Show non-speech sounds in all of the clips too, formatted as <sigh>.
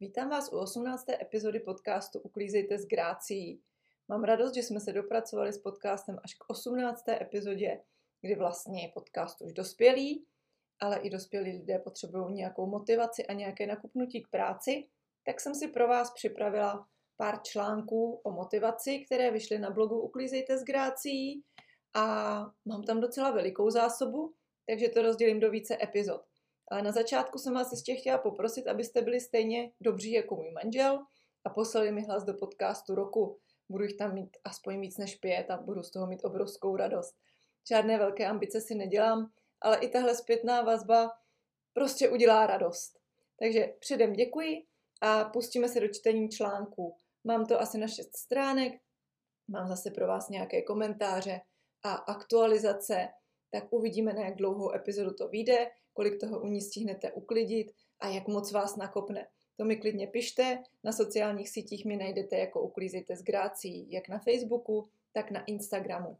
Vítám vás u 18. epizody podcastu Uklízejte s grácií. Mám radost, že jsme se dopracovali s podcastem až k 18. epizodě, kdy vlastně je podcast už dospělý, ale i dospělí lidé potřebují nějakou motivaci a nějaké nakupnutí k práci, tak jsem si pro vás připravila pár článků o motivaci, které vyšly na blogu Uklízejte s grácií a mám tam docela velikou zásobu, takže to rozdělím do více epizod. Ale na začátku jsem vás ještě chtěla poprosit, abyste byli stejně dobří jako můj manžel a poslali mi hlas do podcastu roku. Budu jich tam mít aspoň víc než pět a budu z toho mít obrovskou radost. Žádné velké ambice si nedělám, ale i tahle zpětná vazba prostě udělá radost. Takže předem děkuji a pustíme se do čtení článků. Mám to asi na šest stránek, mám zase pro vás nějaké komentáře a aktualizace, tak uvidíme, na jak dlouhou epizodu to vyjde kolik toho u ní stihnete uklidit a jak moc vás nakopne. To mi klidně pište, na sociálních sítích mi najdete jako Uklízejte s grácí, jak na Facebooku, tak na Instagramu.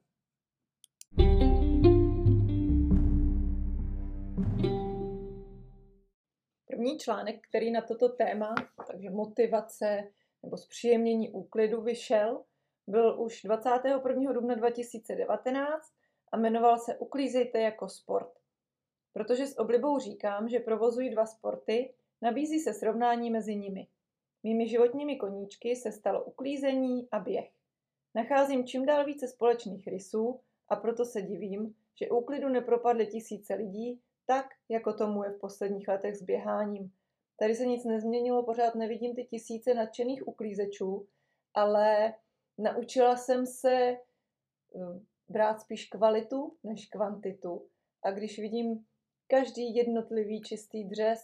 První článek, který na toto téma, takže motivace nebo zpříjemnění úklidu vyšel, byl už 21. dubna 2019 a jmenoval se Uklízejte jako sport. Protože s oblibou říkám, že provozuji dva sporty, nabízí se srovnání mezi nimi. Mými životními koníčky se stalo uklízení a běh. Nacházím čím dál více společných rysů a proto se divím, že úklidu nepropadly tisíce lidí, tak, jako tomu je v posledních letech s běháním. Tady se nic nezměnilo, pořád nevidím ty tisíce nadšených uklízečů, ale naučila jsem se eh, brát spíš kvalitu než kvantitu. A když vidím každý jednotlivý čistý dřez,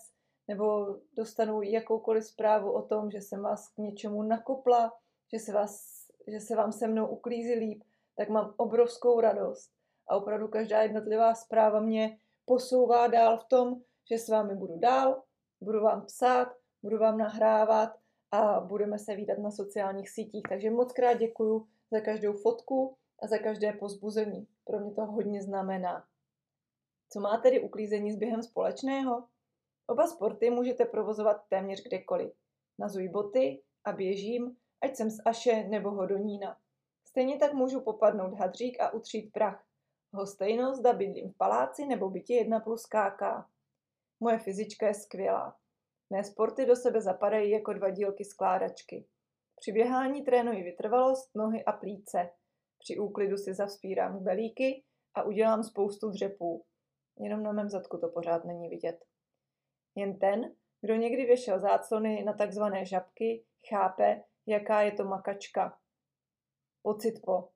nebo dostanu jakoukoliv zprávu o tom, že jsem vás k něčemu nakopla, že se, vás, že se vám se mnou uklízí líp, tak mám obrovskou radost. A opravdu každá jednotlivá zpráva mě posouvá dál v tom, že s vámi budu dál, budu vám psát, budu vám nahrávat a budeme se výdat na sociálních sítích. Takže moc krát děkuju za každou fotku a za každé pozbuzení. Pro mě to hodně znamená. Co má tedy uklízení s během společného? Oba sporty můžete provozovat téměř kdekoliv. Nazuj boty a běžím, ať jsem z Aše nebo Hodonína. Stejně tak můžu popadnout hadřík a utřít prach. Hostejno zda bydlím v paláci nebo bytě 1 plus KK. Moje fyzička je skvělá. Mé sporty do sebe zapadají jako dva dílky skládačky. Při běhání trénuji vytrvalost, nohy a plíce. Při úklidu si zavspírám belíky a udělám spoustu dřepů jenom na mém zadku to pořád není vidět. Jen ten, kdo někdy věšel záclony na takzvané žabky, chápe, jaká je to makačka. Pocit po.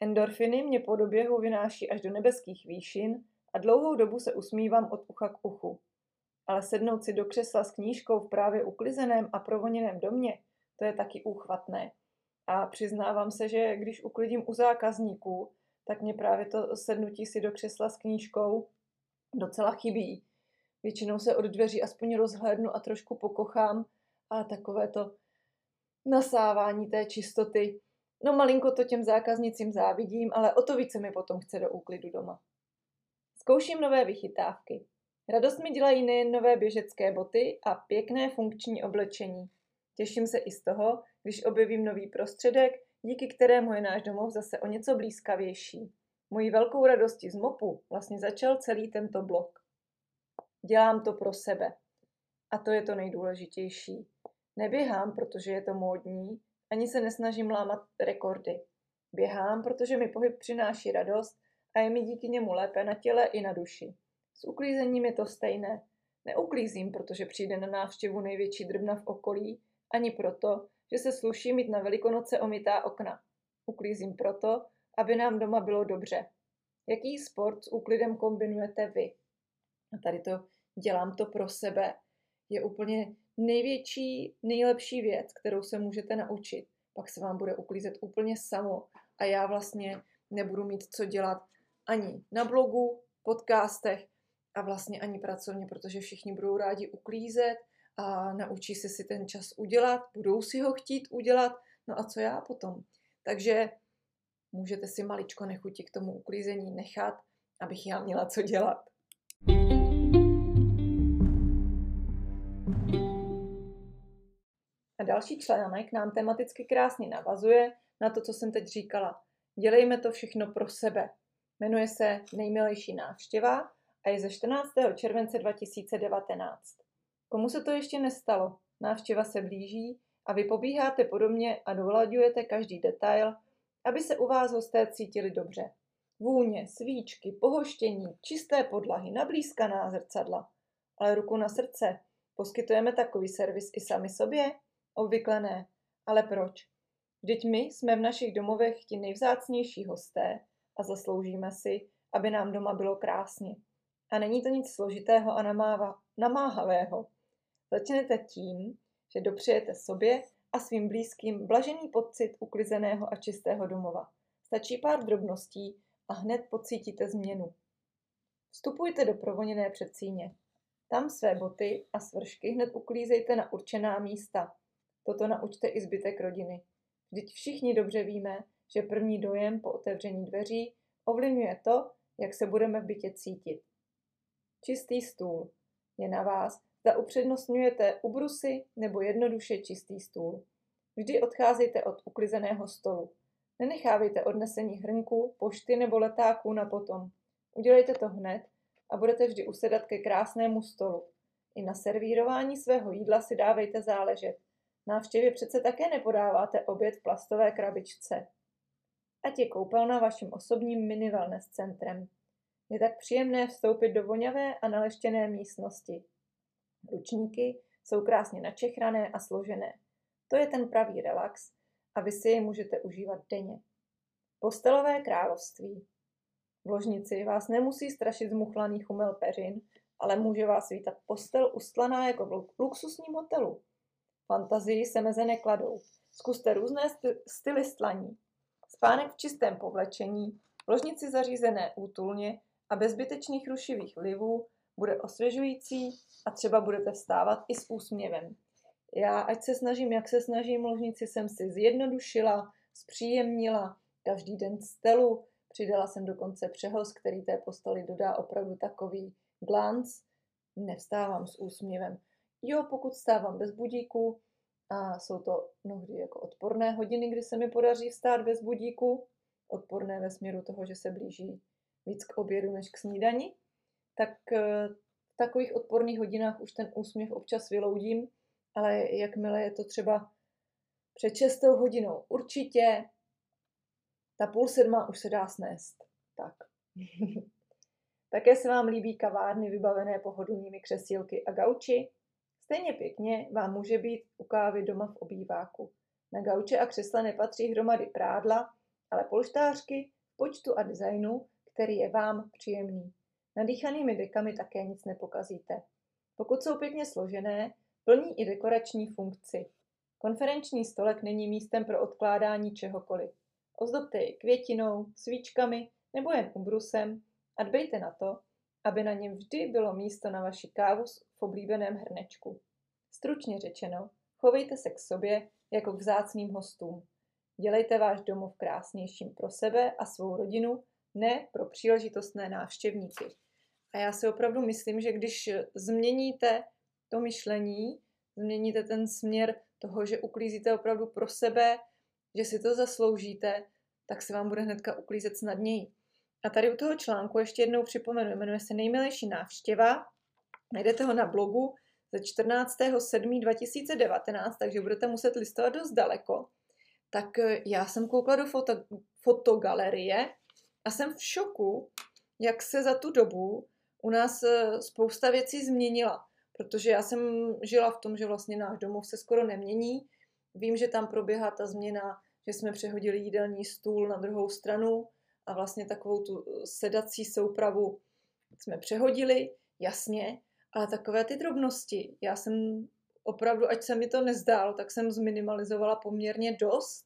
Endorfiny mě po doběhu vynáší až do nebeských výšin a dlouhou dobu se usmívám od ucha k uchu. Ale sednout si do křesla s knížkou v právě uklizeném a provoněném domě, to je taky úchvatné. A přiznávám se, že když uklidím u zákazníků, tak mě právě to sednutí si do křesla s knížkou docela chybí. Většinou se od dveří aspoň rozhlédnu a trošku pokochám a takové to nasávání té čistoty. No malinko to těm zákaznicím závidím, ale o to více mi potom chce do úklidu doma. Zkouším nové vychytávky. Radost mi dělají nejen nové běžecké boty a pěkné funkční oblečení. Těším se i z toho, když objevím nový prostředek, díky kterému je náš domov zase o něco blízkavější. Mojí velkou radostí z mopu vlastně začal celý tento blok. Dělám to pro sebe. A to je to nejdůležitější. Neběhám, protože je to módní, ani se nesnažím lámat rekordy. Běhám, protože mi pohyb přináší radost a je mi díky němu lépe na těle i na duši. S uklízením je to stejné. Neuklízím, protože přijde na návštěvu největší drbna v okolí, ani proto, že se sluší mít na velikonoce omytá okna. Uklízím proto, aby nám doma bylo dobře. Jaký sport s úklidem kombinujete vy? A tady to dělám to pro sebe. Je úplně největší, nejlepší věc, kterou se můžete naučit. Pak se vám bude uklízet úplně samo a já vlastně nebudu mít co dělat ani na blogu, podcastech a vlastně ani pracovně, protože všichni budou rádi uklízet a naučí se si ten čas udělat, budou si ho chtít udělat, no a co já potom? Takže můžete si maličko nechuti k tomu uklízení nechat, abych já měla co dělat. A další článek nám tematicky krásně navazuje na to, co jsem teď říkala. Dělejme to všechno pro sebe. Jmenuje se Nejmilejší návštěva a je ze 14. července 2019. Komu se to ještě nestalo? Návštěva se blíží a vy pobíháte podobně a dolaďujete každý detail, aby se u vás hosté cítili dobře. Vůně, svíčky, pohoštění, čisté podlahy, nablízkaná zrcadla. Ale ruku na srdce, poskytujeme takový servis i sami sobě? Obvykle ne. Ale proč? Vždyť my jsme v našich domovech ti nejvzácnější hosté a zasloužíme si, aby nám doma bylo krásně. A není to nic složitého a namáva, namáhavého. Začnete tím, že dopřejete sobě a svým blízkým blažený pocit uklizeného a čistého domova. Stačí pár drobností a hned pocítíte změnu. Vstupujte do provoněné předsíně. Tam své boty a svršky hned uklízejte na určená místa. Toto naučte i zbytek rodiny. Vždyť všichni dobře víme, že první dojem po otevření dveří ovlivňuje to, jak se budeme v bytě cítit. Čistý stůl. Je na vás, zda upřednostňujete ubrusy nebo jednoduše čistý stůl. Vždy odcházejte od uklizeného stolu. Nenechávejte odnesení hrnku, pošty nebo letáků na potom. Udělejte to hned a budete vždy usedat ke krásnému stolu. I na servírování svého jídla si dávejte záležet. Návštěvě přece také nepodáváte oběd v plastové krabičce. Ať je koupelna vaším osobním mini wellness centrem. Je tak příjemné vstoupit do voňavé a naleštěné místnosti. Ručníky jsou krásně načechrané a složené. To je ten pravý relax a vy si je můžete užívat denně. Postelové království. V ložnici vás nemusí strašit zmuchlaný chumel peřin, ale může vás vítat postel ustlaná jako v luxusním hotelu. Fantazii se meze nekladou. Zkuste různé styly stlaní. Spánek v čistém povlečení, v ložnici zařízené útulně a bez zbytečných rušivých vlivů bude osvěžující a třeba budete vstávat i s úsměvem. Já, ať se snažím, jak se snažím, ložnici jsem si zjednodušila, zpříjemnila, každý den stelu, přidala jsem dokonce přehoz, který té posteli dodá opravdu takový glanc. Nevstávám s úsměvem. Jo, pokud stávám bez budíku, a jsou to mnohdy jako odporné hodiny, kdy se mi podaří vstát bez budíku, odporné ve směru toho, že se blíží víc k obědu než k snídani, tak eh, v takových odporných hodinách už ten úsměv občas vyloudím, ale jakmile je to třeba před 6 hodinou, určitě ta půl sedma už se dá snést. Tak. <laughs> Také se vám líbí kavárny vybavené pohodlnými křesílky a gauči? Stejně pěkně vám může být u kávy doma v obýváku. Na gauče a křesla nepatří hromady prádla, ale polštářky počtu a designu, který je vám příjemný. Nadýchanými dekami také nic nepokazíte. Pokud jsou pěkně složené, plní i dekorační funkci. Konferenční stolek není místem pro odkládání čehokoliv. Ozdobte jej květinou, svíčkami nebo jen ubrusem a dbejte na to, aby na něm vždy bylo místo na vaši kávu v oblíbeném hrnečku. Stručně řečeno, chovejte se k sobě jako k vzácným hostům. Dělejte váš domov krásnějším pro sebe a svou rodinu, ne pro příležitostné návštěvníky. A já si opravdu myslím, že když změníte to myšlení, změníte ten směr toho, že uklízíte opravdu pro sebe, že si to zasloužíte, tak se vám bude hnedka uklízet snadněji. A tady u toho článku ještě jednou připomenu, jmenuje se Nejmilejší návštěva. Najdete ho na blogu ze 14.7.2019, takže budete muset listovat dost daleko. Tak eh, já jsem koukla do foto, fotogalerie a jsem v šoku, jak se za tu dobu u nás eh, spousta věcí změnila. Protože já jsem žila v tom, že vlastně náš domov se skoro nemění. Vím, že tam proběhá ta změna, že jsme přehodili jídelní stůl na druhou stranu, a vlastně takovou tu eh, sedací soupravu jsme přehodili, jasně, ale takové ty drobnosti, já jsem opravdu, ať se mi to nezdálo, tak jsem zminimalizovala poměrně dost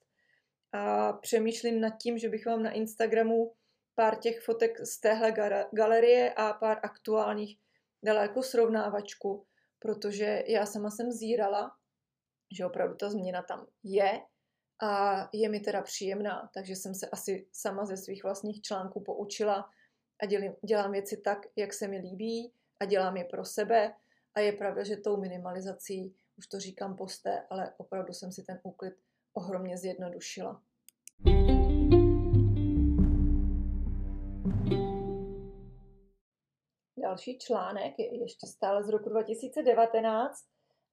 a přemýšlím nad tím, že bych vám na Instagramu pár těch fotek z téhle galerie a pár aktuálních dala jako srovnávačku, protože já sama jsem zírala, že opravdu ta změna tam je a je mi teda příjemná, takže jsem se asi sama ze svých vlastních článků poučila a dělím, dělám věci tak, jak se mi líbí a dělám je pro sebe a je pravda, že tou minimalizací už to říkám posté, ale opravdu jsem si ten úklid ohromně zjednodušila. Další článek je ještě stále z roku 2019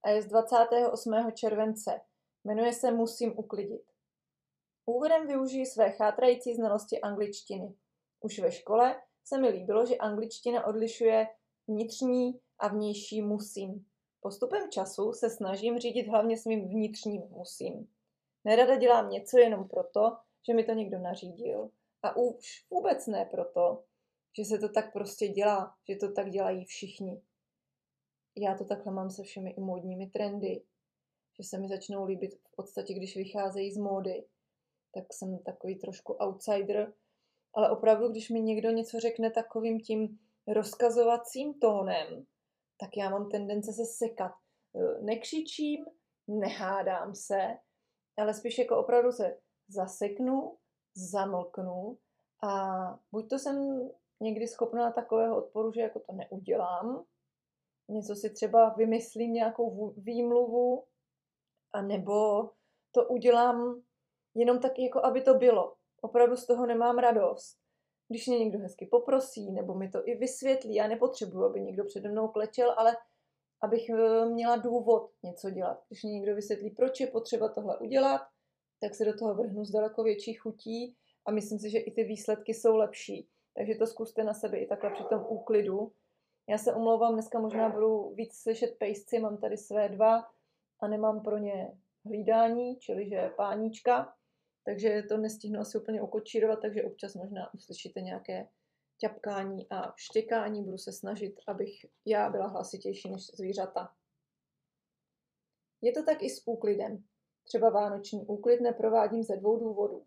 a je z 28. července. Jmenuje se Musím uklidit. Úvodem využiji své chátrající znalosti angličtiny. Už ve škole se mi líbilo, že angličtina odlišuje vnitřní a vnější musím. Postupem času se snažím řídit hlavně svým vnitřním musím. Nerada dělám něco jenom proto, že mi to někdo nařídil. A už vůbec ne proto, že se to tak prostě dělá, že to tak dělají všichni. Já to takhle mám se všemi i módními trendy, že se mi začnou líbit v podstatě, když vycházejí z módy. Tak jsem takový trošku outsider, ale opravdu, když mi někdo něco řekne takovým tím rozkazovacím tónem, tak já mám tendence se sekat. E, nekřičím, nehádám se, ale spíš jako opravdu se zaseknu, zamlknu a buď to jsem někdy schopná takového odporu, že jako to neudělám, něco si třeba vymyslím, nějakou výmluvu, a nebo to udělám jenom tak, jako aby to bylo. Opravdu z toho nemám radost. Když mě někdo hezky poprosí, nebo mi to i vysvětlí, já nepotřebuji, aby někdo přede mnou klečel, ale abych eh, měla důvod něco dělat. Když mě někdo vysvětlí, proč je potřeba tohle udělat, tak se do toho vrhnu s daleko větší chutí a myslím si, že i ty výsledky jsou lepší. Takže to zkuste na sebe i takhle při tom úklidu. Já se omlouvám, dneska možná budu víc slyšet pejsci, mám tady své dva a nemám pro ně hlídání, čili že páníčka, takže to nestihnu asi úplně ukočírovat, takže občas možná uslyšíte nějaké ťapkání a štěkání. Budu se snažit, abych já byla hlasitější než zvířata. Je to tak i s úklidem. Třeba vánoční úklid neprovádím ze dvou důvodů.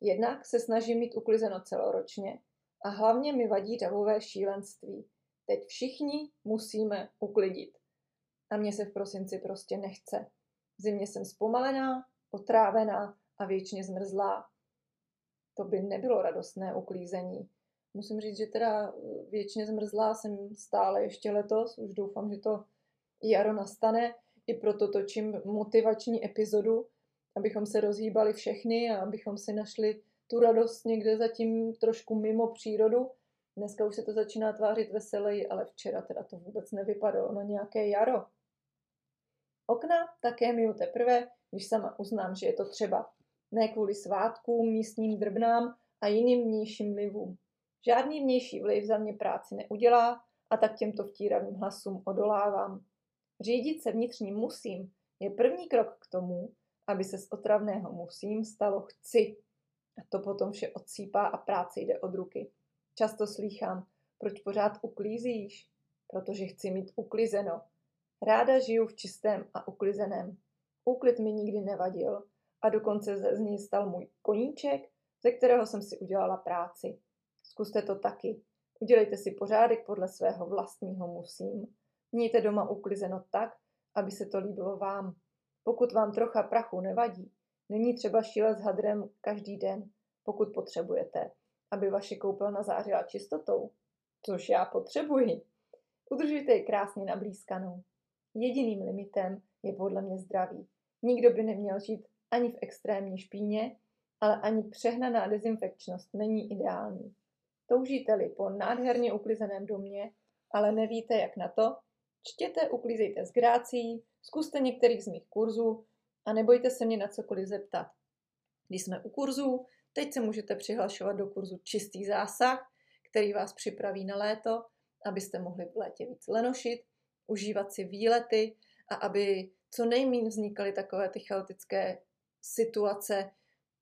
Jednak se snažím mít uklizeno celoročně a hlavně mi vadí davové šílenství. Teď všichni musíme uklidit. A mně se v prosinci prostě nechce. V zimě jsem zpomalená, otrávená a věčně zmrzlá. To by nebylo radostné uklízení. Musím říct, že teda věčně zmrzlá jsem stále ještě letos. Už doufám, že to jaro nastane. I proto točím motivační epizodu, abychom se rozhýbali všechny a abychom si našli tu radost někde zatím trošku mimo přírodu. Dneska už se to začíná tvářit veseleji, ale včera teda to vůbec nevypadalo na nějaké jaro. Okna také miju teprve, když sama uznám, že je to třeba. Ne kvůli svátkům, místním drbnám a jiným vnějším vlivům. Žádný vnější vliv za mě práci neudělá a tak těmto vtíravým hlasům odolávám. Řídit se vnitřním musím je první krok k tomu, aby se z otravného musím stalo chci. A to potom vše odsýpá a práce jde od ruky. Často slýchám, proč pořád uklízíš? Protože chci mít uklizeno. Ráda žiju v čistém a uklizeném. Úklid mi nikdy nevadil a dokonce z něj stal můj koníček, ze kterého jsem si udělala práci. Zkuste to taky. Udělejte si pořádek podle svého vlastního musím. Mějte doma uklizeno tak, aby se to líbilo vám. Pokud vám trocha prachu nevadí, není třeba šílet s hadrem každý den, pokud potřebujete, aby vaše koupelna zářila čistotou, což já potřebuji. Udržujte ji krásně nablízkanou. Jediným limitem je podle mě zdraví. Nikdo by neměl žít ani v extrémní špíně, ale ani přehnaná dezinfekčnost není ideální. Toužíte-li po nádherně uklizeném domě, ale nevíte, jak na to, čtěte, uklízejte s grácí, zkuste některých z mých kurzů a nebojte se mě na cokoliv zeptat. Když jsme u kurzů, teď se můžete přihlašovat do kurzu Čistý zásah, který vás připraví na léto, abyste mohli v létě víc lenošit, užívat si výlety a aby co nejméně vznikaly takové ty chaotické situace,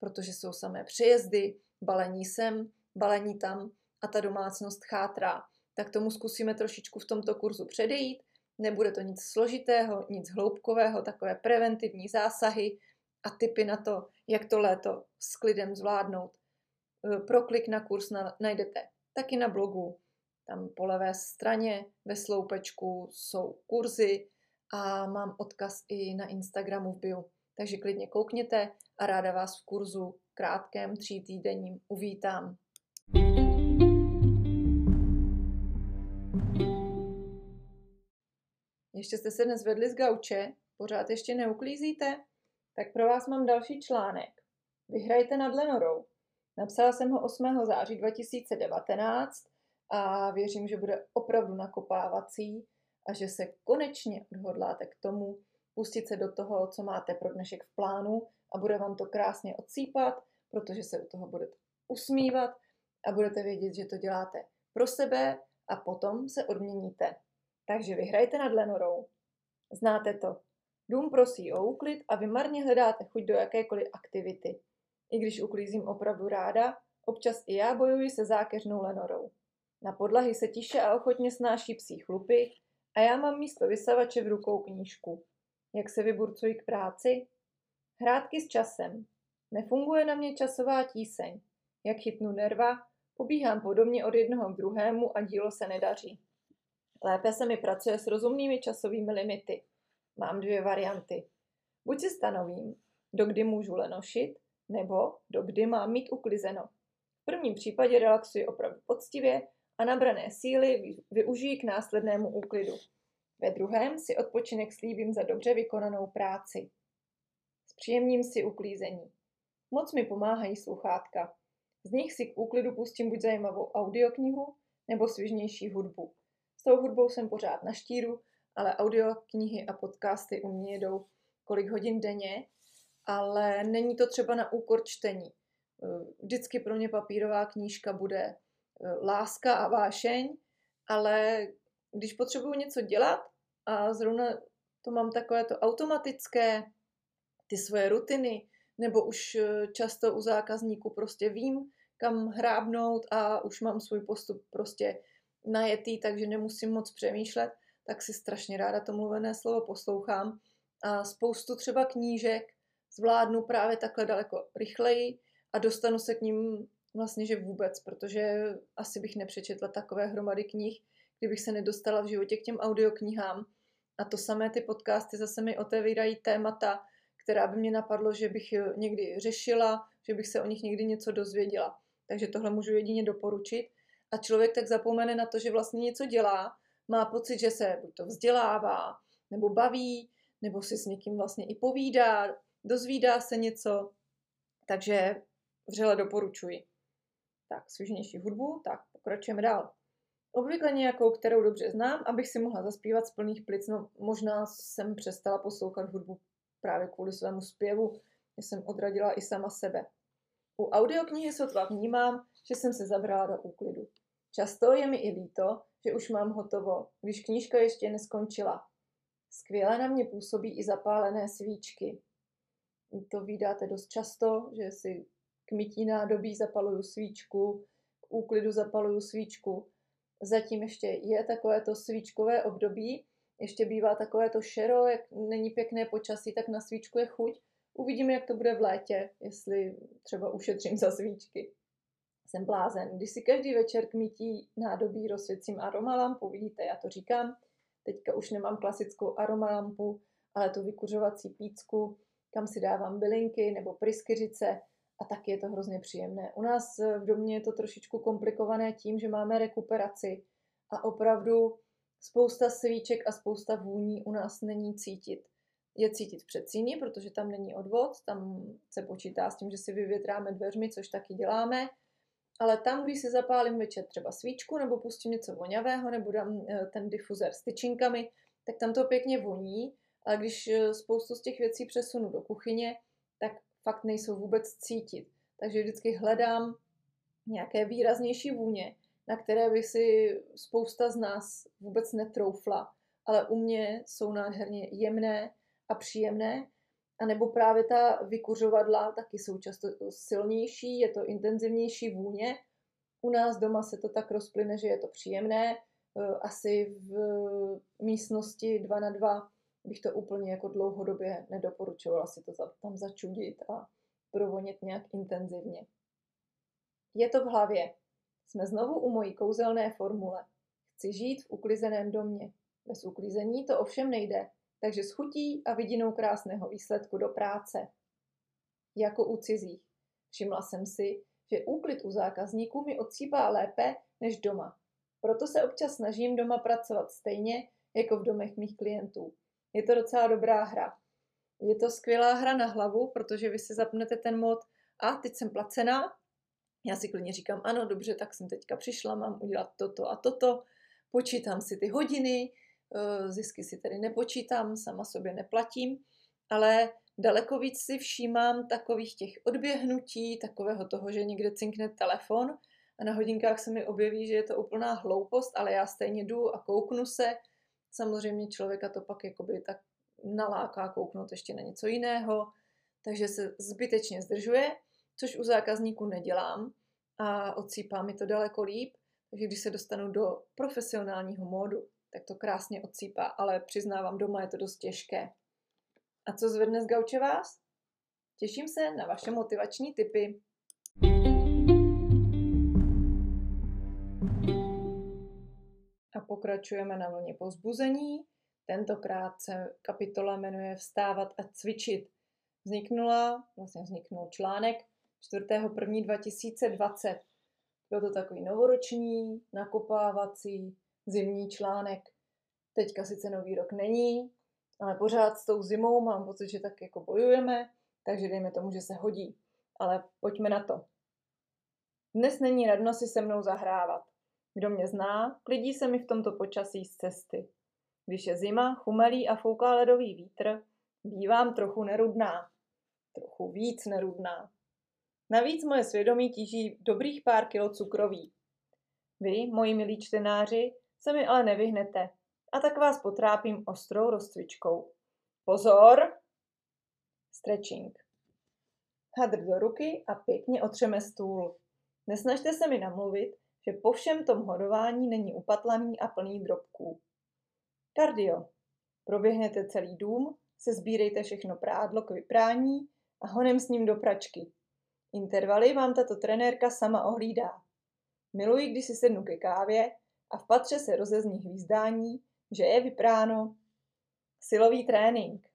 protože jsou samé přejezdy, balení sem, balení tam a ta domácnost chátrá. Tak tomu zkusíme trošičku v tomto kurzu předejít. Nebude to nic složitého, nic hloubkového, takové preventivní zásahy a typy na to, jak to léto s klidem zvládnout. E, pro klik na kurz najdete taky na blogu. Tam po levé straně ve sloupečku jsou kurzy a mám odkaz i na Instagramu v bio. Takže klidně koukněte a ráda vás v kurzu krátkém tří týdenním uvítám. Ještě jste se nezvedli z gauče, Pořád ještě neuklízíte? Tak pro vás mám další článek. Vyhrajte nad Lenorou. Napsala jsem ho 8. září 2019 a věřím, že bude opravdu nakopávací a že se konečně odhodláte k tomu pustit se do toho, co máte pro dnešek v plánu a bude vám to krásně odsýpat, protože se u toho budete usmívat a budete vědět, že to děláte pro sebe a potom se odměníte. Takže vyhrajte nad Lenorou. Znáte to. Dům prosí o úklid a vy marně hledáte chuť do jakékoliv aktivity. I když uklízím opravdu ráda, občas i já bojuji se zákeřnou Lenorou. Na podlahy se tiše a ochotně snáší psí chlupy a já mám místo vysavače v rukou knížku. Jak se vyburcuji k práci? Hrátky s časem. Nefunguje na mě časová tíseň. Jak chytnu nerva, pobíhám podobně od jednoho k druhému a dílo se nedaří. Lépe se mi pracuje s rozumnými časovými limity. Mám dvě varianty. Buď si stanovím, dokdy můžu lenošit, nebo dokdy mám mít uklizeno. V prvním případě relaxuji opravdu poctivě a nabrané síly využiji k následnému úklidu. Ve druhém si odpočinek slíbím za dobře vykonanou práci. Zpříjemním si uklízení. Moc mi pomáhají sluchátka. Z nich si k úklidu pustím buď zajímavou audioknihu, nebo svižnější hudbu. Tou hudbou jsem pořád na štíru, ale audioknihy a podcasty u mě jedou kolik hodin denně, ale není to třeba na úkor čtení. Vždycky pro mě papírová knížka bude eh, láska a vášeň, ale když potřebuju něco dělat a zrovna to mám takové to automatické, ty svoje rutiny, nebo už eh, často u zákazníků prostě vím, kam hrábnout a už mám svůj postup prostě najetý, takže nemusím moc přemýšlet, tak si strašně ráda to mluvené slovo poslouchám. A spoustu třeba knížek zvládnu právě takhle daleko rychleji a dostanu se k ním vlastně, že vůbec, protože asi bych nepřečetla takové hromady knih, kdybych se nedostala v životě k těm audioknihám. A to samé ty podcasty zase mi otevírají témata, která by mě napadlo, že bych někdy řešila, že bych se o nich někdy něco dozvěděla. Takže tohle můžu jedině doporučit. A člověk tak zapomene na to, že vlastně něco dělá, má pocit, že se buď to vzdělává, nebo baví, nebo si s někým vlastně i povídá, dozvídá se něco. Takže vřele doporučuji. Tak, svižnější hudbu, tak pokračujeme dál. Obvykle nějakou, kterou dobře znám, abych si mohla zaspívat z plných plic. No, možná jsem přestala poslouchat hudbu právě kvůli svému zpěvu, že jsem odradila i sama sebe. U audioknihy sotva vnímám, že jsem se zabrala do úklidu. Často je mi i líto, že už mám hotovo, když knížka ještě neskončila. Skvěle na mě působí i zapálené svíčky. To vydáte dost často, že si k mytí nádobí zapaluju svíčku, k úklidu zapaluju svíčku zatím ještě je takové to svíčkové období, ještě bývá takové to šero, jak není pěkné počasí, tak na svíčku je chuť. Uvidíme, jak to bude v létě, jestli třeba ušetřím za svíčky. Jsem blázen. Když si každý večer k mytí nádobí rozsvěcím aromalampu, vidíte, já to říkám, teďka už nemám klasickou aromalampu, ale tu vykuřovací pícku, kam si dávám bylinky nebo pryskyřice, a taky je to hrozně příjemné. U nás v domě je to trošičku komplikované tím, že máme rekuperaci a opravdu spousta svíček a spousta vůní u nás není cítit. Je cítit v předsíni, protože tam není odvod, tam se počítá s tím, že si vyvětráme dveřmi, což taky děláme, ale tam, když si zapálím večer třeba svíčku nebo pustím něco vonavého nebo dám eh, ten difuzer s tyčinkami, tak tam to pěkně voní, ale když eh, spoustu z těch věcí přesunu do kuchyně, tak fakt nejsou vůbec cítit. Takže vždycky hledám nějaké výraznější vůně, na které by si spousta z nás vůbec netroufla, ale u mě jsou nádherně jemné a příjemné. A nebo právě ta vykuřovadla taky jsou často silnější, je to intenzivnější vůně. U nás doma se to tak rozplyne, že je to příjemné. Asi v místnosti 2 na 2 bych to úplně jako dlouhodobě nedoporučovala si to tam začudit a provonět nějak intenzivně. Je to v hlavě. Jsme znovu u mojí kouzelné formule. Chci žít v uklizeném domě. Bez uklizení to ovšem nejde, takže s chutí a vidinou krásného výsledku do práce. Jako u cizích. Všimla jsem si, že úklid u zákazníků mi odsýpá lépe než doma. Proto se občas snažím doma pracovat stejně jako v domech mých klientů. je to docela dobrá hra. Je to skvělá hra na hlavu, protože vy si zapnete ten mod a teď jsem placená. Já si klidně říkám, ano, dobře, tak jsem teďka přišla, mám udělat toto a toto. Počítám si ty hodiny, zisky si tedy nepočítám, sama sobě neplatím, ale daleko víc si všímám takových těch odběhnutí, takového toho, že někde cinkne telefon a na hodinkách se mi objeví, že je to úplná hloupost, ale já stejně jdu a kouknu se. Samozřejmě člověka to pak jakoby tak naláká kouknout ještě na něco jiného, takže se zbytečně zdržuje, což u zákazníků nedělám a odsýpá mi to daleko líp, takže když se dostanu do profesionálního módu, tak to krásně odsýpá, ale přiznávám, doma je to dost těžké. A co zvedne z gauče vás? Těším se na vaše motivační tipy. A pokračujeme na vlně pozbuzení. Tentokrát se kapitola jmenuje Vstávat a cvičit. Vzniknula, vlastně vzniknul článek 4.1.2020. Byl to takový novoroční, nakopávací, zimní článek. Teďka sice nový rok není, ale pořád s tou zimou mám pocit, že tak jako bojujeme, takže dejme tomu, že se hodí. Ale pojďme na to. Dnes není radno si se mnou zahrávat. Kdo mě zná, klidí se mi v tomto počasí z cesty. Když je zima, chumelí a fouká ledový vítr, bývám trochu nerudná. Trochu víc nerudná. Navíc moje svědomí tíží dobrých pár kilo cukroví. Vy, moji milí čtenáři, se mi ale nevyhnete a tak vás potrápím ostrou rozcvičkou. Pozor! Stretching. Hadr do ruky a pěkně otřeme stůl. Nesnažte se mi namluvit, že po všem tom hodování není upatlaný a plný drobků. Kardio. Proběhnete celý dům, se sbírejte všechno prádlo k vyprání a honem s ním do pračky. Intervaly vám tato trenérka sama ohlídá. Miluji, když si sednu ke kávě a v patře se rozezní hvízdání, že je vypráno. Silový trénink.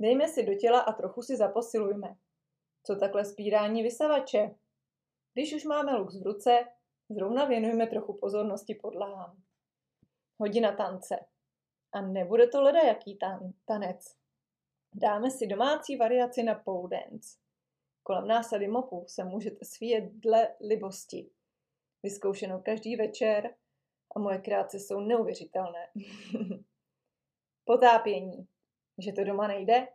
Dejme si do těla a trochu si zaposilujme. Co takhle spírání vysavače? Když už máme luk v ruce, zrovna věnujme trochu pozornosti podlahám. Hodina tance. A nebude to leda jaký tan- tanec. Dáme si domácí variaci na pole dance. Kolem násady mopu se můžete svíjet dle libosti. Vyzkoušeno každý večer a moje krátce jsou neuvěřitelné. <laughs> Potápění. Že to doma nejde?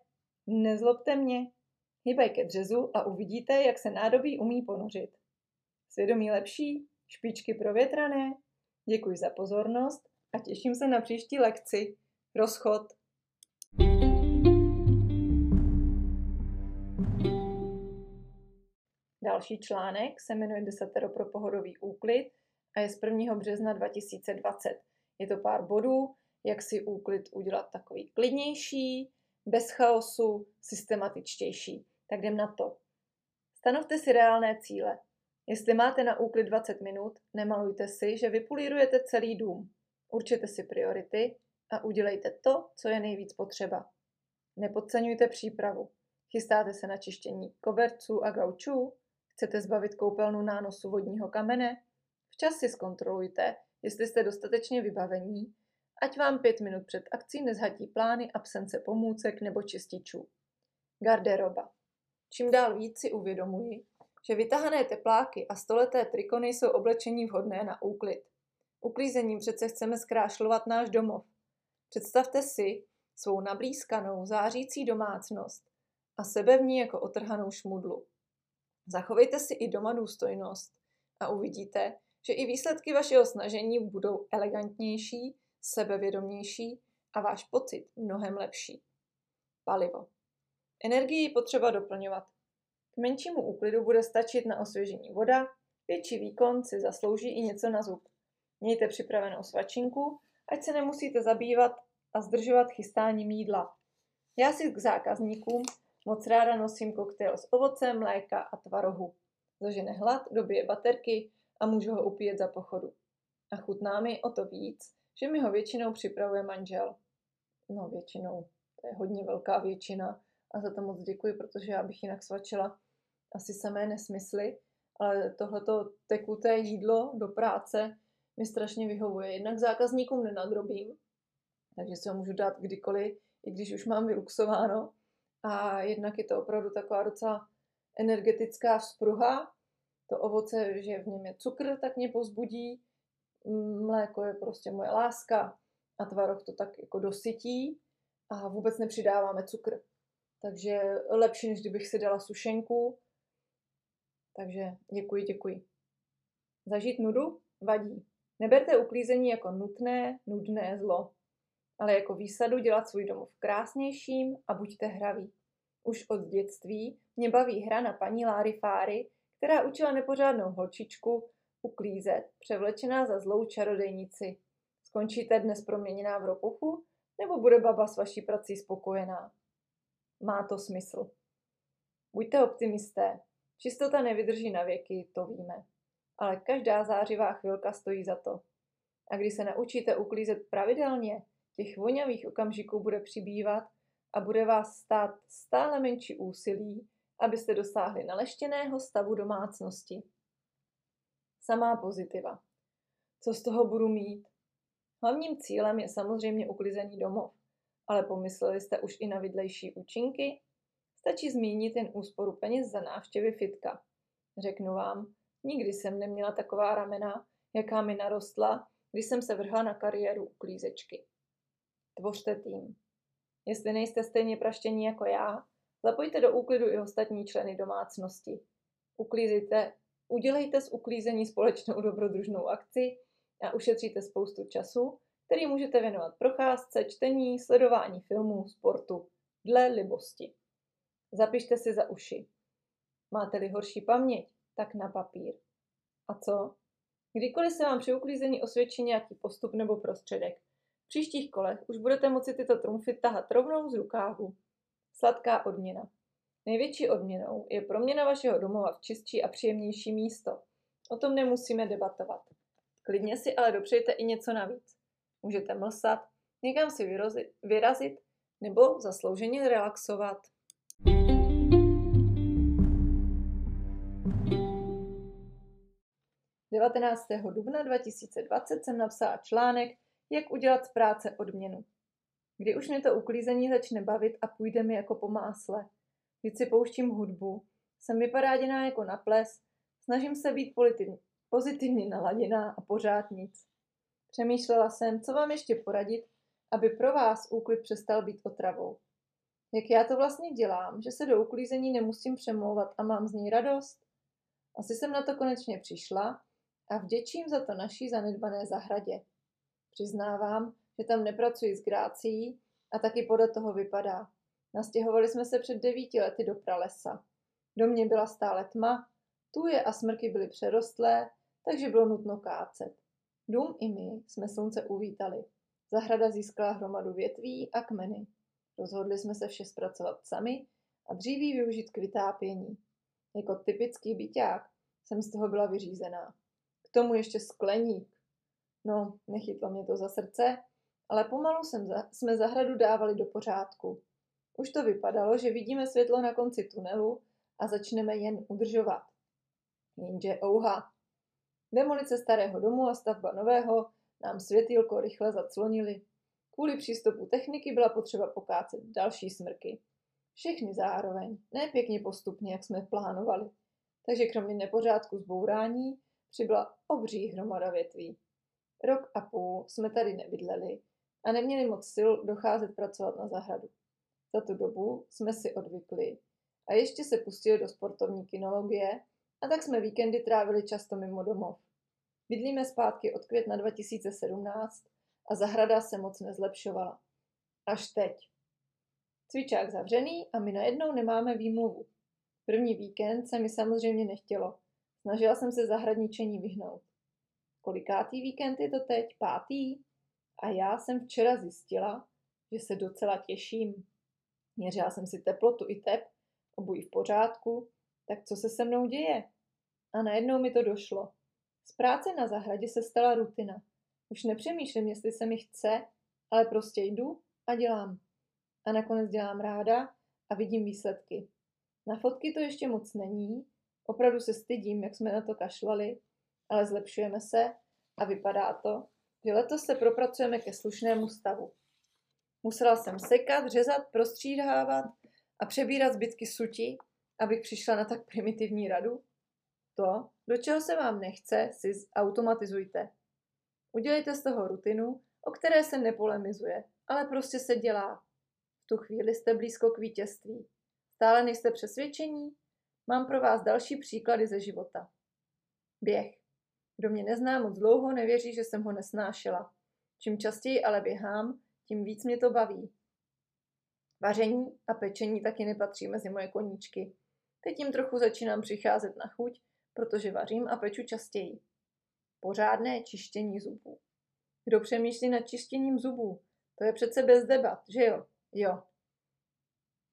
Nezlobte mě. Hýbaj ke dřezu a uvidíte, jak se nádobí umí ponořit. Svědomí lepší, špičky provětrané. Děkuji za pozornost a těším se na příští lekci. Rozchod. Další článek se jmenuje Desatero pro pohodový úklid a je z 1. března 2020. Je to pár bodů, jak si úklid udělat takový klidnější, bez chaosu, systematičtější. Tak jdem na to. Stanovte si reálné cíle. Jestli máte na úklid 20 minut, nemalujte si, že vypulírujete celý dům. Určite si priority a udělejte to, co je nejvíc potřeba. Nepodceňujte přípravu. Chystáte se na čištění koberců a gaučů? Chcete zbavit koupelnu nánosu vodního kamene? Včas si zkontrolujte, jestli jste dostatečně vybavení, ať vám pět minut před akcí nezhatí plány absence pomůcek nebo čističů. Garderoba. Čím dál víc si uvědomuji, že vytahané tepláky a stoleté trikony jsou oblečení vhodné na úklid. Uklízením přece chceme zkrášlovat náš domov. Představte si svou nablízkanou, zářící domácnost a sebe v ní jako otrhanou šmudlu. Zachovejte si i doma důstojnost a uvidíte, že i výsledky vašeho snažení budou elegantnější, sebevědomější a váš pocit mnohem lepší. Palivo. Energii potřeba doplňovat. K menšímu úklidu bude stačit na osvěžení voda, větší výkon si zaslouží i něco na zub. Mějte připravenou svačinku, ať se nemusíte zabývat a zdržovat chystáním jídla. Já si k zákazníkům moc ráda nosím koktejl s ovocem, mléka a tvarohu. Zažene hlad, dobije baterky a můžu ho upíjet za pochodu. A chutná mi o to víc, že mi ho většinou připravuje manžel. No většinou, to je hodně velká většina a za to moc děkuji, protože já bych jinak svačila asi samé nesmysly, ale tohleto tekuté jídlo do práce mi strašně vyhovuje. Jednak zákazníkům nenadrobím, takže si ho můžu dát kdykoliv, i když už mám vyluxováno. A jednak je to opravdu taková docela energetická vzpruha. To ovoce, že v něm je cukr, tak mě pozbudí. Mléko je prostě moje láska a tvaroh to tak jako dosytí a vůbec nepřidáváme cukr. Takže lepší, než kdybych si dala sušenku. Takže děkuji, děkuji. Zažít nudu vadí. Neberte uklízení jako nutné, nudné zlo, ale jako výsadu dělat svůj domov krásnějším a buďte hraví. Už od dětství mě baví hra na paní Láry Fáry, která učila nepořádnou holčičku uklízet, převlečená za zlou čarodejnici. Skončíte dnes proměněná v ropuchu, nebo bude baba s vaší prací spokojená? Má to smysl. Buďte optimisté. Čistota nevydrží na věky, to víme. Ale každá zářivá chvilka stojí za to. A když se naučíte uklízet pravidelně, těch voňavých okamžiků bude přibývat a bude vás stát stále menší úsilí, abyste dosáhli naleštěného stavu domácnosti. Samá pozitiva. Co z toho budu mít? Hlavním cílem je samozřejmě uklizený domov, ale pomysleli jste už i na vidlejší účinky? Stačí zmínit jen úsporu peněz za návštěvy fitka. Řeknu vám, nikdy jsem neměla taková ramena, jaká mi narostla, když jsem se vrhla na kariéru uklízečky. Tvořte tým. Jestli nejste stejně praštění jako já, zapojte do úklidu i ostatní členy domácnosti. Uklízejte, udělejte z uklízení společnou dobrodružnou akci a ušetříte spoustu času, který můžete věnovat procházce, čtení, sledování filmů, sportu, dle libosti. Zapište si za uši. Máte-li horší paměť, tak na papír. A co? Kdykoliv se vám při uklízení osvědčí nějaký postup nebo prostředek, v příštích kolech už budete moci tyto trumfy tahat rovnou z rukávu. Sladká odměna. Největší odměnou je proměna vašeho domova v čistší a příjemnější místo. O tom nemusíme debatovat. Klidně si ale dopřejte i něco navíc. Můžete mlsat, někam si vyrazit, vyrazit nebo zaslouženě relaxovat. 19. dubna 2020 jsem napsala článek Jak udělat z práce odměnu. Kdy už mě to uklízení začne bavit a půjde mi jako po másle. Když si pouštím hudbu, jsem vyparáděná jako na ples, snažím se být pozitivně naladěná a pořád nic. Přemýšlela jsem, co vám ještě poradit, aby pro vás úklid přestal být otravou. Jak já to vlastně dělám, že se do uklízení nemusím přemlouvat a mám z ní radost? Asi jsem na to konečně přišla a vděčím za to naší zanedbané zahradě. Přiznávám, že tam nepracuji s grácí a taky podle toho vypadá. Nastěhovali jsme se před devíti lety do pralesa. Do mě byla stále tma, tuje a smrky byly přerostlé, takže bylo nutno kácet. Dům i my jsme slunce uvítali. Zahrada získala hromadu větví a kmeny. Rozhodli jsme se vše zpracovat sami a dříví využít k vytápění. Jako typický byťák jsem z toho byla vyřízená. K tomu ještě skleník. No, nechytlo mě to za srdce, ale pomalu jsem za, jsme zahradu dávali do pořádku. Už to vypadalo, že vidíme světlo na konci tunelu a začneme jen udržovat. Jenže ouha. Demolice starého domu a stavba nového nám světýlko rychle zaclonili. Kvůli přístupu techniky byla potřeba pokácet další smrky. Všechny zároveň, ne pěkně postupně, jak jsme plánovali. Takže kromě nepořádku zbourání přibyla obří hromada větví. Rok a půl jsme tady nebydleli a neměli moc sil docházet pracovat na zahradu. Za tu dobu jsme si odvykli a ještě se pustili do sportovní kinologie a tak jsme víkendy trávili často mimo domov. Bydlíme zpátky od května 2017 a zahrada se moc nezlepšovala. Až teď. Cvičák zavřený a my najednou nemáme výmluvu. První víkend se mi samozřejmě nechtělo. Snažila jsem se zahradničení vyhnout. Kolikátý víkend je to teď? Pátý? A já jsem včera zjistila, že se docela těším. Měřila jsem si teplotu i tep, obují v pořádku, tak co se se mnou děje? A najednou mi to došlo. Z práce na zahradě se stala rutina. Už nepřemýšlím, jestli se mi chce, ale prostě jdu a dělám. A nakonec dělám ráda a vidím výsledky. Na fotky to ještě moc není, opravdu se stydím, jak jsme na to kašlali, ale zlepšujeme se a vypadá to, že letos se propracujeme ke slušnému stavu. Musela jsem sekat, řezat, prostříhávat a přebírat zbytky suti, abych přišla na tak primitivní radu. To, do čeho se vám nechce, si automatizujte. Udělejte z toho rutinu, o které se nepolemizuje, ale prostě se dělá. V tu chvíli jste blízko k vítězství. Stále nejste přesvědčení? Mám pro vás další příklady ze života. Běh. Kdo mě nezná moc dlouho, nevěří, že jsem ho nesnášela. Čím častěji ale běhám, tím víc mě to baví. Vaření a pečení taky nepatří mezi moje koníčky. Teď jim trochu začínám přicházet na chuť, protože vařím a peču častěji. Pořádné čištění zubů. Kdo přemýšlí nad čištěním zubů? To je přece bez debat, že jo? Jo.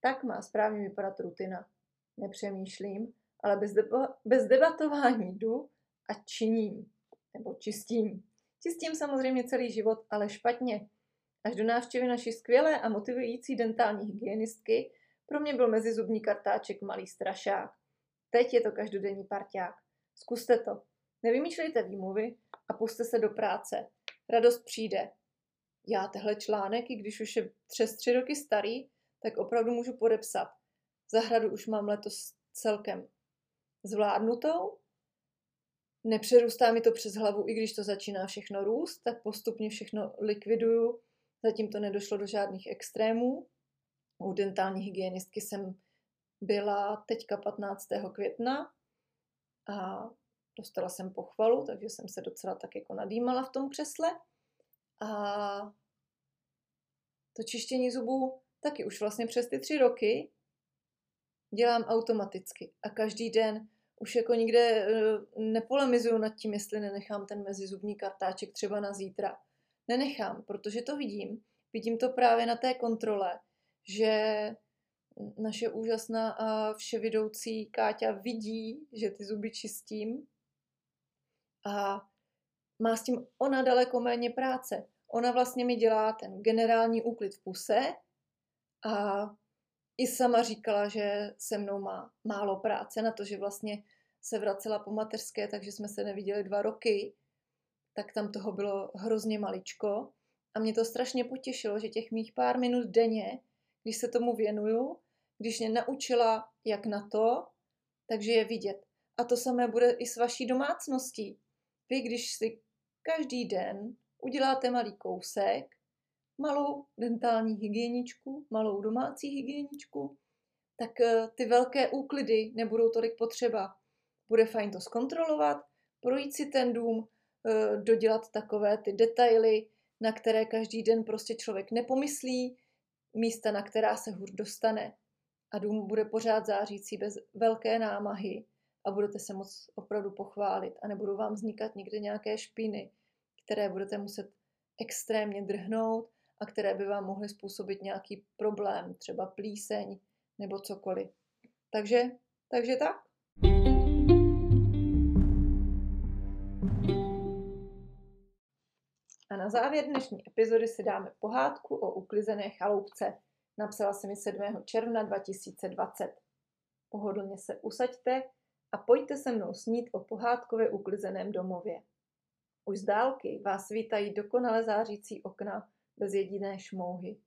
Tak má správně vypadat rutina. Nepřemýšlím, ale bez, deba- bez debatování jdu a činím. Nebo čistím. Čistím samozřejmě celý život, ale špatně. Až do návštěvy naší skvělé a motivující dentální hygienistky pro mě byl mezizubní kartáček malý strašák. Teď je to každodenní parťák. Zkuste to. Nevymýšlejte výmluvy a puste se do práce. Radost přijde. Já tehle článek, i když už je přes tři roky starý, tak opravdu můžu podepsat. Zahradu už mám letos celkem zvládnutou. Nepřerůstá mi to přes hlavu, i když to začíná všechno růst, tak postupně všechno likviduju. Zatím to nedošlo do žádných extrémů. U dentální hygienistky jsem byla teďka 15. května a dostala jsem pochvalu, takže jsem se docela tak jako nadýmala v tom křesle. A to čištění zubů taky už vlastně přes ty tři roky dělám automaticky a každý den už jako nikde eh, nepolemizuju nad tím, jestli nenechám ten mezizubní kartáček třeba na zítra. Nenechám, protože to vidím. Vidím to právě na té kontrole, že naše úžasná a vševidoucí Káťa vidí, že ty zuby čistím a má s tím ona daleko méně práce. Ona vlastně mi dělá ten generální úklid v puse a i sama říkala, že se mnou má málo práce na to, že vlastně se vracela po mateřské, takže jsme se neviděli dva roky, tak tam toho bylo hrozně maličko. A mě to strašně potěšilo, že těch mých pár minut denně, když se tomu věnuju, když mě naučila, jak na to, takže je vidět. A to samé bude i s vaší domácností. Vy, když si každý den uděláte malý kousek, malou dentální hygieničku, malou domácí hygieničku, tak eh, ty velké úklidy nebudou tolik potřeba. Bude fajn to zkontrolovat, projít si ten dům, eh, dodělat takové ty detaily, na které každý den prostě člověk nepomyslí, místa, na která se hůř dostane. A dům bude pořád zářící bez velké námahy a budete se moc opravdu pochválit a nebudou vám vznikat někde nějaké špiny, které budete muset extrémně drhnout a které by vám mohly způsobit nějaký problém, třeba plíseň nebo cokoliv. Takže, takže tak. A na závěr dnešní epizody si dáme pohádku o uklizené chaloupce. Napsala se mi 7. června 2020. Pohodlně se usaďte a pojďte se mnou snít o pohádkově uklizeném domově. Už z dálky vás vítají dokonale zářící okna bez jediné šmouhy.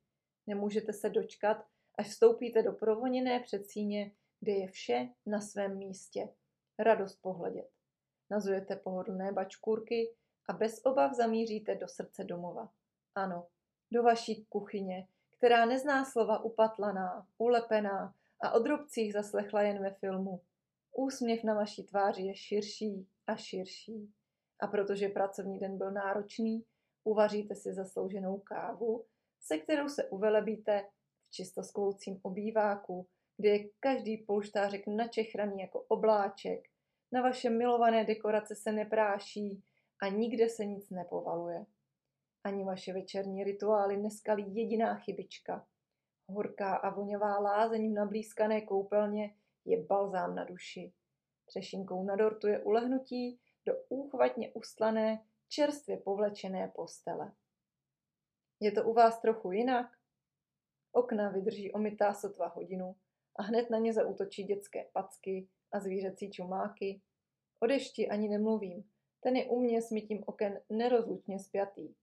Nemůžete se dočkat, až vstoupíte do provoněné předsíně, kde je vše na svém místě. Radost pohledět. Nazujete pohodlné bačkůrky a bez obav zamíříte do srdce domova. Ano, do vaší kuchyně, která nezná slova upatlaná, ulepená a o drobcích zaslechla jen ve filmu. Úsměv na vaší tváři je širší a širší. A protože pracovní den byl náročný, uvaříte si zaslouženou kávu, se kterou se uvelebíte v čisto skloucím obýváku, kde je každý polštářek načechraný jako obláček, na vaše milované dekorace se nepráší a nikde se nic nepovaluje. Ani vaše večerní rituály neskalí jediná chybička. Horká a voňavá lázeň v nablízkané koupelně je balzám na duši. Třešinkou na dortu je ulehnutí do úchvatně ustlané, čerstvě povlečené postele. Je to u vás trochu jinak? Okna vydrží omytá sotva hodinu a hned na ně zautočí dětské packy a zvířecí čumáky. O dešti ani nemluvím, ten je u mě s mytím oken nerozlučně spjatý.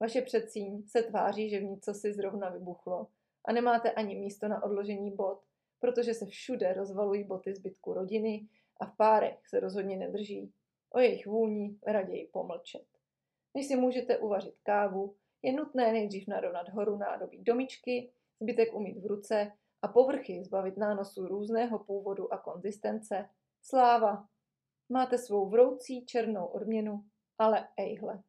Vaše předsíň se tváří, že v ní si zrovna vybuchlo a nemáte ani místo na odložení bot, protože se všude rozvalují boty zbytku rodiny a v párech se rozhodně nedrží. O jejich vůni raději pomlčet. Než si můžete uvařit kávu, je nutné nejdřív narovnat horu nádobí domičky, zbytek umít v ruce a povrchy zbavit nánosu různého původu a konzistence. Sláva! Máte svou vroucí černou odměnu, ale ejhle.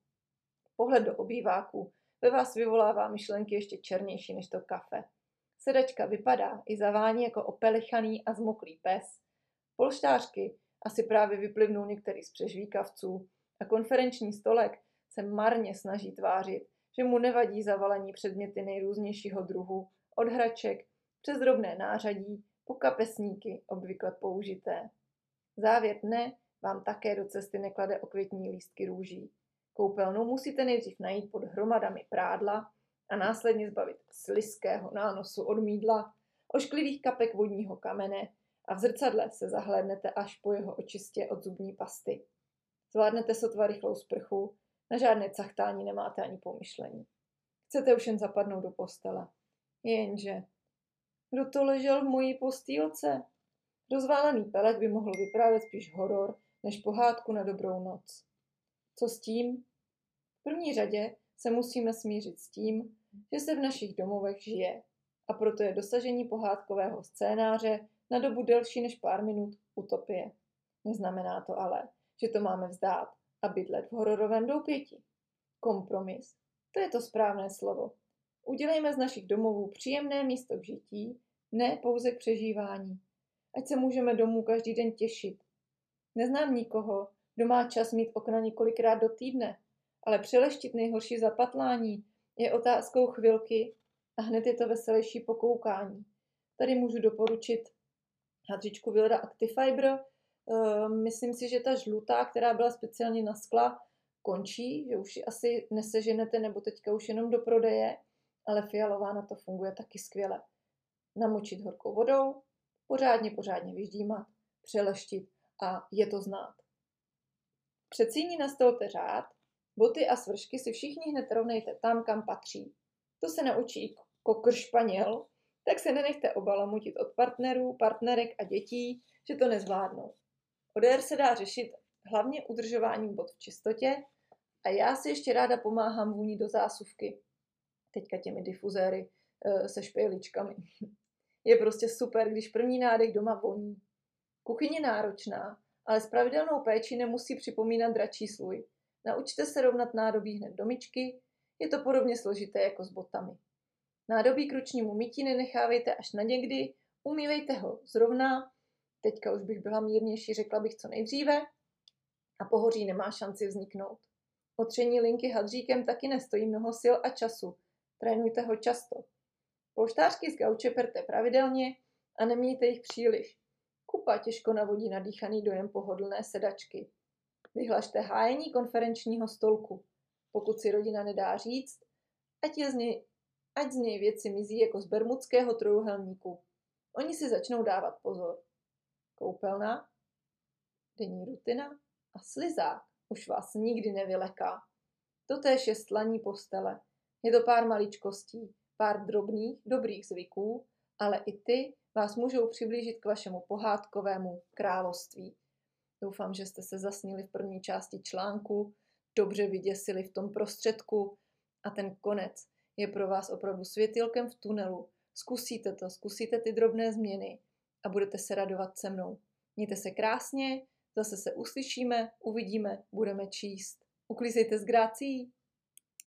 Pohled do obýváku ve vás vyvolává myšlenky ještě černější než to kafe. Sedačka vypadá i zavání jako opelichaný a zmoklý pes. Polštářky asi právě vyplivnou některý z přežvíkavců a konferenční stolek se marně snaží tvářit, že mu nevadí zavalení předměty nejrůznějšího druhu, od hraček přes drobné nářadí po kapesníky obvykle použité. Závěr dne vám také do cesty neklade okvětní lístky růží. Koupelnu musíte nejdřív najít pod hromadami prádla a následně zbavit sliského nánosu od mídla, ošklivých kapek vodního kamene a v zrcadle se zahlédnete až po jeho očistě od zubní pasty. Zvládnete sotva rychlou sprchu, na žádné cachtání nemáte ani pomyšlení. Chcete už jen zapadnout do postele. Jenže, kdo to ležel v mojí postýlce? Rozválený pelek by mohl vyprávět spíš horor, než pohádku na dobrou noc. Co s tím? V první řadě se musíme smířit s tím, že se v našich domovech žije a proto je dosažení pohádkového scénáře na dobu delší než pár minut utopie. Neznamená to ale, že to máme vzdát a bydlet v hororovém doupěti. Kompromis, to je to správné slovo. Udělejme z našich domovů příjemné místo k žití, ne pouze k přežívání. Ať se můžeme domů každý den těšit. Neznám nikoho, kdo má čas mít okna několikrát do týdne, ale přeleštit nejhorší zapatlání je otázkou chvilky a hned je to veselější pokoukání. Tady můžu doporučit hadřičku Vilda Actifiber. Ehm, myslím si, že ta žlutá, která byla speciálně na skla, končí, že už ji asi neseženete nebo teďka už jenom do prodeje, ale fialová na to funguje taky skvěle. Namočit horkou vodou, pořádně, pořádně vyždímat, přeleštit a je to znát. Předsíní nastolte řád, boty a svršky si všichni hned rovnejte tam, kam patří. To se naučí kokr španěl, tak se nenechte obalamutit od partnerů, partnerek a dětí, že to nezvládnou. ODR se dá řešit hlavně udržováním bod v čistotě a já si ještě ráda pomáhám vůní do zásuvky. Teďka těmi difuzéry e, se špejličkami. Je prostě super, když první nádech doma voní. Kuchyně náročná, ale s pravidelnou péčí nemusí připomínat dračí sluj. Naučte se rovnat nádobí hned do myčky, je to podobně složité jako s botami. Nádobí k ručnímu mytí nenechávejte až na někdy, umývejte ho zrovna, teďka už bych byla mírnější, řekla bych co nejdříve, a pohoří nemá šanci vzniknout. Otření linky hadříkem taky nestojí mnoho sil a času. Trénujte ho často. Polštářky z gauče perte pravidelně a nemějte jich příliš. Kupa těžko navodí nadýchaný dojem pohodlné sedačky. Vyhlašte hájení konferenčního stolku. Pokud si rodina nedá říct, ať, je z něj, ať z něj věci mizí jako z bermudského trojuhelníku. Oni si začnou dávat pozor. Koupelna, denní rutina a slizák už vás nikdy nevyleká. Totéž je stlaní postele. Je to pár maličkostí, pár drobných, dobrých zvyků, ale i ty vás můžou přiblížit k vašemu pohádkovému království. Doufám, že jste se zasnili v první části článku, dobře vyděsili v tom prostředku a ten konec je pro vás opravdu světilkem v tunelu. Zkusíte to, zkusíte ty drobné změny a budete se radovat se mnou. Mějte se krásně, zase se uslyšíme, uvidíme, budeme číst. Uklízejte s grácí.